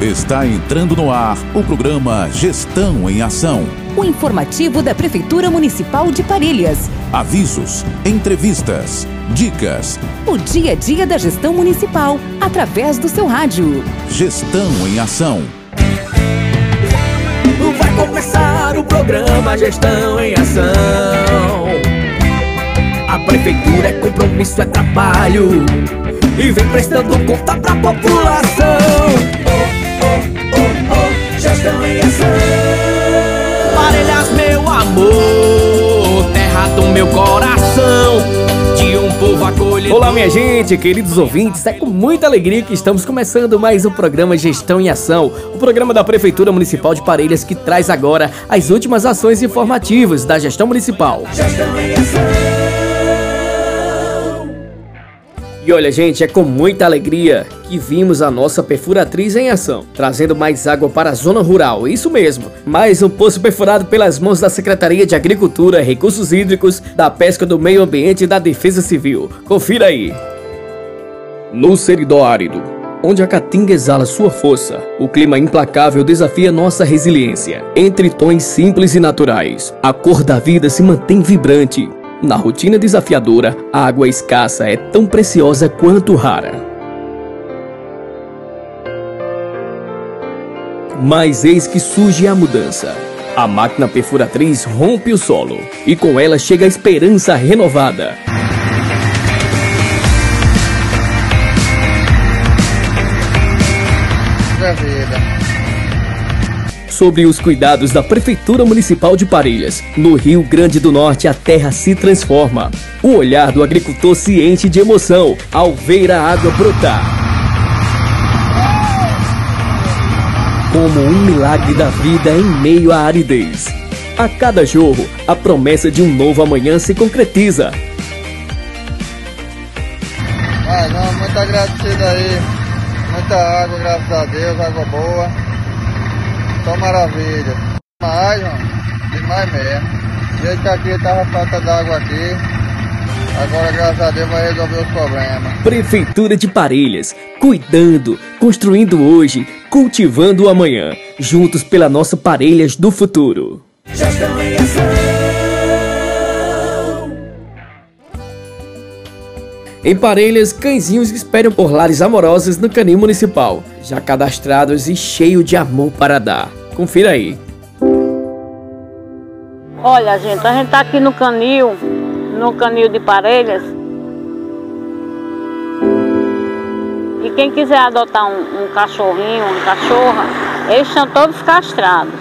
Está entrando no ar o programa Gestão em Ação. O informativo da Prefeitura Municipal de Parelhas. Avisos, entrevistas, dicas. O dia a dia da gestão municipal, através do seu rádio. Gestão em Ação. Vai começar o programa Gestão em Ação. A Prefeitura é compromisso, é trabalho. E vem prestando conta pra população gestão em ação. Parelhas, meu amor, terra do meu coração. De um povo acolhido. Olá, minha gente, queridos ouvintes. É com muita alegria que estamos começando mais um programa Gestão em Ação, o programa da Prefeitura Municipal de Parelhas que traz agora as últimas ações informativas da gestão municipal. Gestão em Ação. E olha, gente, é com muita alegria que vimos a nossa perfuratriz em ação, trazendo mais água para a zona rural. Isso mesmo, mais um poço perfurado pelas mãos da Secretaria de Agricultura, Recursos Hídricos, da Pesca do Meio Ambiente e da Defesa Civil. Confira aí. No seridó árido, onde a caatinga exala sua força, o clima implacável desafia nossa resiliência. Entre tons simples e naturais, a cor da vida se mantém vibrante, na rotina desafiadora, a água escassa é tão preciosa quanto rara. Mas eis que surge a mudança. A máquina perfuratriz rompe o solo e com ela chega a esperança renovada. vida sobre os cuidados da Prefeitura Municipal de Parelhas. No Rio Grande do Norte, a terra se transforma. O olhar do agricultor enche de emoção ao ver a água brotar. Como um milagre da vida em meio à aridez. A cada jorro, a promessa de um novo amanhã se concretiza. Ah, não, muito agradecido aí. Muita água, graças a Deus, água boa. Só maravilha. Demais, mano. Demais mesmo. Que aqui tava falta d'água aqui. Agora, graças a Deus, vai resolver os problemas. Prefeitura de Parelhas, cuidando, construindo hoje, cultivando o amanhã, juntos pela nossa Parelhas do futuro. Gestão em ação. Em Parelhas, cãezinhos esperam por lares amorosos no canil municipal, já cadastrados e cheio de amor para dar. Confira aí. Olha, gente, a gente tá aqui no canil, no canil de Parelhas. E quem quiser adotar um, um cachorrinho, uma cachorra, eles são todos castrados.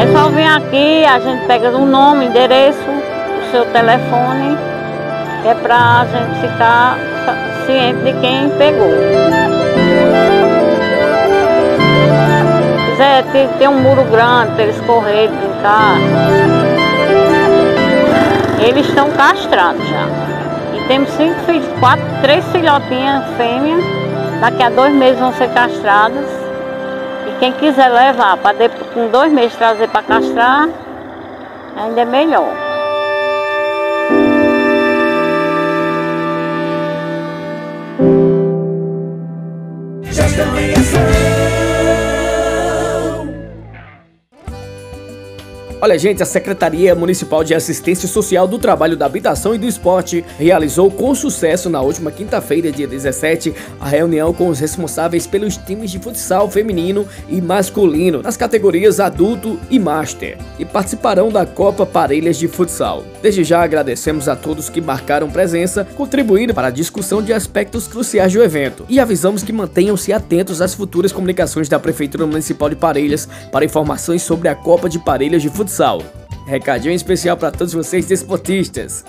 É só vir aqui, a gente pega o nome, endereço, o seu telefone, é para a gente ficar ciente de quem pegou. Quiser ter, ter um muro grande para eles correrem, brincar. Eles estão castrados já. E temos cinco filhos, quatro, três filhotinhas fêmeas. Daqui a dois meses vão ser castradas. Quem quiser levar para com dois meses trazer para castrar, ainda é melhor. just the way I sound. Olha, gente, a Secretaria Municipal de Assistência Social do Trabalho da Habitação e do Esporte realizou com sucesso na última quinta-feira, dia 17, a reunião com os responsáveis pelos times de futsal feminino e masculino nas categorias adulto e master e participarão da Copa Parelhas de Futsal. Desde já agradecemos a todos que marcaram presença, contribuindo para a discussão de aspectos cruciais do evento e avisamos que mantenham-se atentos às futuras comunicações da Prefeitura Municipal de Parelhas para informações sobre a Copa de Parelhas de Futsal futsal. Recadinho especial para todos vocês desportistas.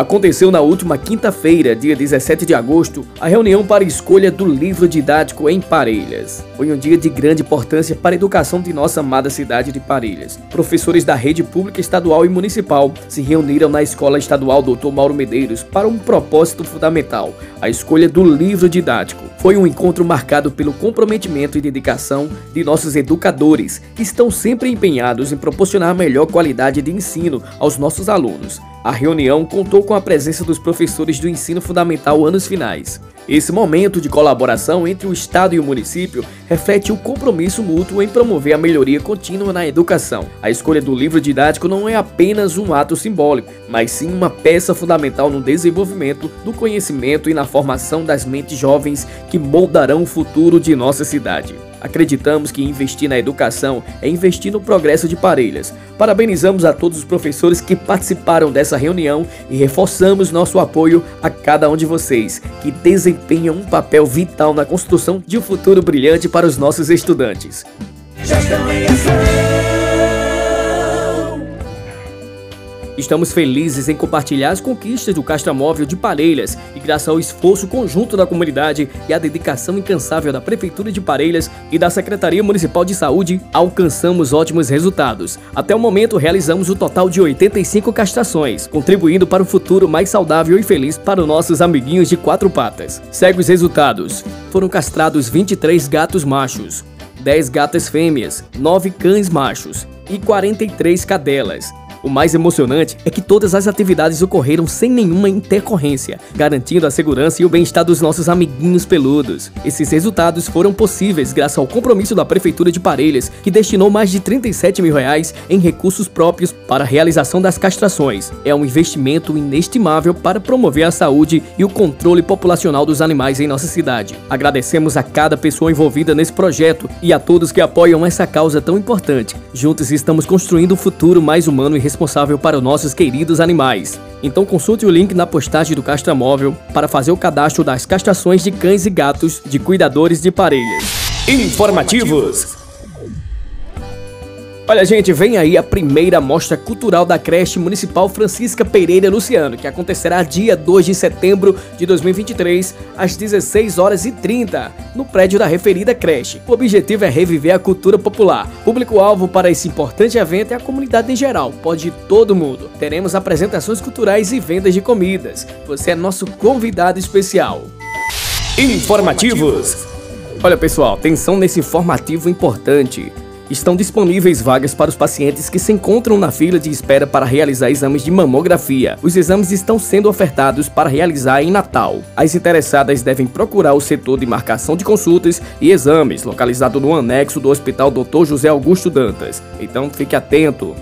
Aconteceu na última quinta-feira, dia 17 de agosto, a reunião para escolha do livro didático em Parelhas. Foi um dia de grande importância para a educação de nossa amada cidade de Parelhas. Professores da rede pública estadual e municipal se reuniram na Escola Estadual Dr. Mauro Medeiros para um propósito fundamental, a escolha do livro didático. Foi um encontro marcado pelo comprometimento e dedicação de nossos educadores, que estão sempre empenhados em proporcionar melhor qualidade de ensino aos nossos alunos. A reunião contou com a presença dos professores do ensino fundamental anos finais. Esse momento de colaboração entre o Estado e o município reflete o compromisso mútuo em promover a melhoria contínua na educação. A escolha do livro didático não é apenas um ato simbólico, mas sim uma peça fundamental no desenvolvimento do conhecimento e na formação das mentes jovens que moldarão o futuro de nossa cidade. Acreditamos que investir na educação é investir no progresso de Parelhas. Parabenizamos a todos os professores que participaram dessa reunião e reforçamos nosso apoio a cada um de vocês, que desempenham um papel vital na construção de um futuro brilhante para os nossos estudantes. Estamos felizes em compartilhar as conquistas do Castramóvel de Parelhas e graças ao esforço conjunto da comunidade e à dedicação incansável da Prefeitura de Parelhas e da Secretaria Municipal de Saúde, alcançamos ótimos resultados. Até o momento realizamos o total de 85 castrações, contribuindo para um futuro mais saudável e feliz para os nossos amiguinhos de quatro patas. Segue os resultados. Foram castrados 23 gatos machos, 10 gatas fêmeas, 9 cães machos e 43 cadelas. O mais emocionante é que todas as atividades ocorreram sem nenhuma intercorrência, garantindo a segurança e o bem-estar dos nossos amiguinhos peludos. Esses resultados foram possíveis graças ao compromisso da Prefeitura de Parelhas, que destinou mais de 37 mil reais em recursos próprios para a realização das castrações. É um investimento inestimável para promover a saúde e o controle populacional dos animais em nossa cidade. Agradecemos a cada pessoa envolvida nesse projeto e a todos que apoiam essa causa tão importante. Juntos estamos construindo um futuro mais humano e responsável para os nossos queridos animais. Então consulte o link na postagem do Castramóvel para fazer o cadastro das castrações de cães e gatos de cuidadores de parelhas. Informativos. Olha, gente, vem aí a primeira mostra cultural da creche municipal Francisca Pereira Luciano, que acontecerá dia 2 de setembro de 2023, às 16 horas e 30, no prédio da referida creche. O objetivo é reviver a cultura popular. Público-alvo para esse importante evento é a comunidade em geral, pode ir todo mundo. Teremos apresentações culturais e vendas de comidas. Você é nosso convidado especial. Informativos. Olha, pessoal, atenção nesse informativo importante estão disponíveis vagas para os pacientes que se encontram na fila de espera para realizar exames de mamografia. Os exames estão sendo ofertados para realizar em Natal. As interessadas devem procurar o setor de marcação de consultas e exames, localizado no anexo do Hospital Dr. José Augusto Dantas. Então fique atento.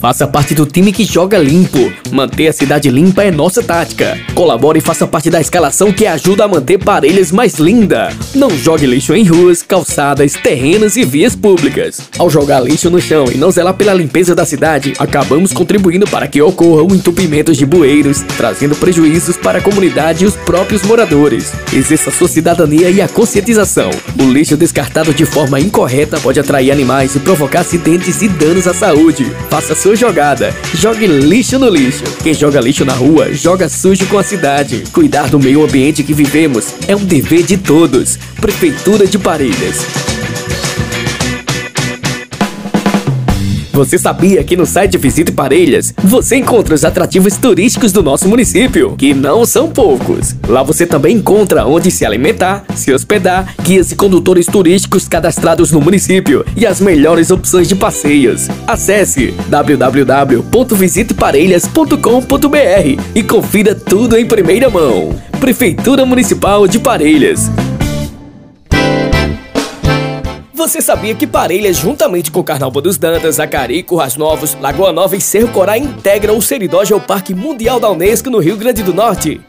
Faça parte do time que joga limpo. Manter a cidade limpa é nossa tática. Colabore e faça parte da escalação que ajuda a manter Parelhas mais linda. Não jogue lixo em ruas, calçadas, terrenos e vias públicas. Ao jogar lixo no chão e não zelar pela limpeza da cidade, acabamos contribuindo para que ocorram entupimentos de bueiros, trazendo prejuízos para a comunidade e os próprios moradores. Exerça sua cidadania e a conscientização. O lixo descartado de forma incorreta pode atrair animais e provocar acidentes e danos à saúde. Faça sua sua jogada. Jogue lixo no lixo. Quem joga lixo na rua, joga sujo com a cidade. Cuidar do meio ambiente que vivemos é um dever de todos. Prefeitura de Parelhas. Você sabia que no site Visite Parelhas você encontra os atrativos turísticos do nosso município, que não são poucos. Lá você também encontra onde se alimentar, se hospedar, guias e condutores turísticos cadastrados no município e as melhores opções de passeios. Acesse www.visiteparelhas.com.br e confira tudo em primeira mão. Prefeitura Municipal de Parelhas. Você sabia que Parelhas, juntamente com Carnaúba dos Dantas, Acari, Currais Novos, Lagoa Nova e Cerro Corá integram o Seridógia ao Parque Mundial da Unesco no Rio Grande do Norte?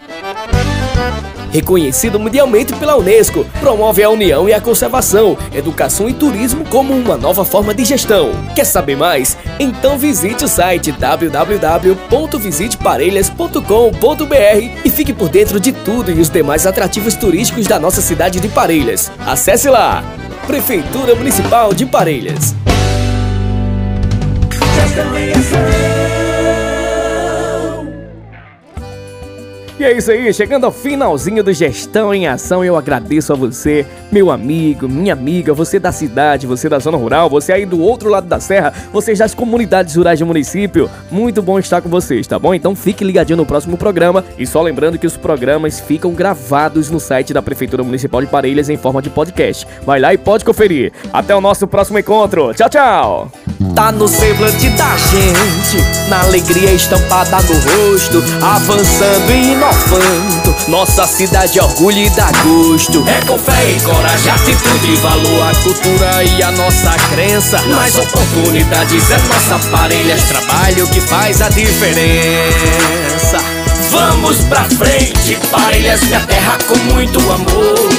Reconhecido mundialmente pela Unesco, promove a união e a conservação, educação e turismo como uma nova forma de gestão. Quer saber mais? Então visite o site www.visiteparelhas.com.br e fique por dentro de tudo e os demais atrativos turísticos da nossa cidade de Parelhas. Acesse lá! Prefeitura Municipal de Parelhas. E é isso aí, chegando ao finalzinho do Gestão em Ação, eu agradeço a você, meu amigo, minha amiga, você da cidade, você da zona rural, você aí do outro lado da serra, vocês das comunidades rurais do município. Muito bom estar com vocês, tá bom? Então fique ligadinho no próximo programa e só lembrando que os programas ficam gravados no site da Prefeitura Municipal de Parelhas em forma de podcast. Vai lá e pode conferir. Até o nosso próximo encontro. Tchau, tchau. Tá no semblante da gente, na alegria estampada no rosto, avançando e. Nossa cidade orgulho e dá gosto. É com fé e coragem, atitude, valor, a cultura e a nossa crença. Mais oportunidades é nossa parelhas, trabalho que faz a diferença. Vamos pra frente, parelhas, minha terra com muito amor.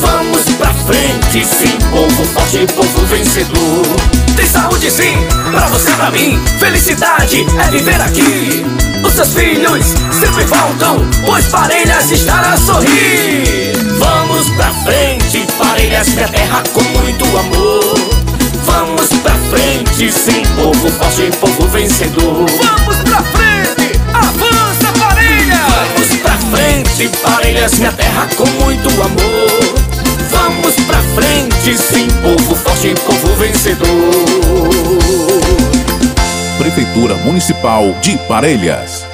Vamos pra frente, sim, povo forte, povo vencedor. Tem saúde sim, pra você, pra mim. Felicidade é viver aqui. Os seus filhos sempre voltam, pois Parelhas estará a sorrir. Vamos pra frente, Parelhas, minha terra com muito amor. Vamos pra frente, sim, povo forte, povo vencedor. Vamos pra frente, avança, Parelhas! Vamos pra frente, Parelhas, minha terra com muito amor. Vamos pra frente, sim, povo forte, povo vencedor. Prefeitura Municipal de Parelhas.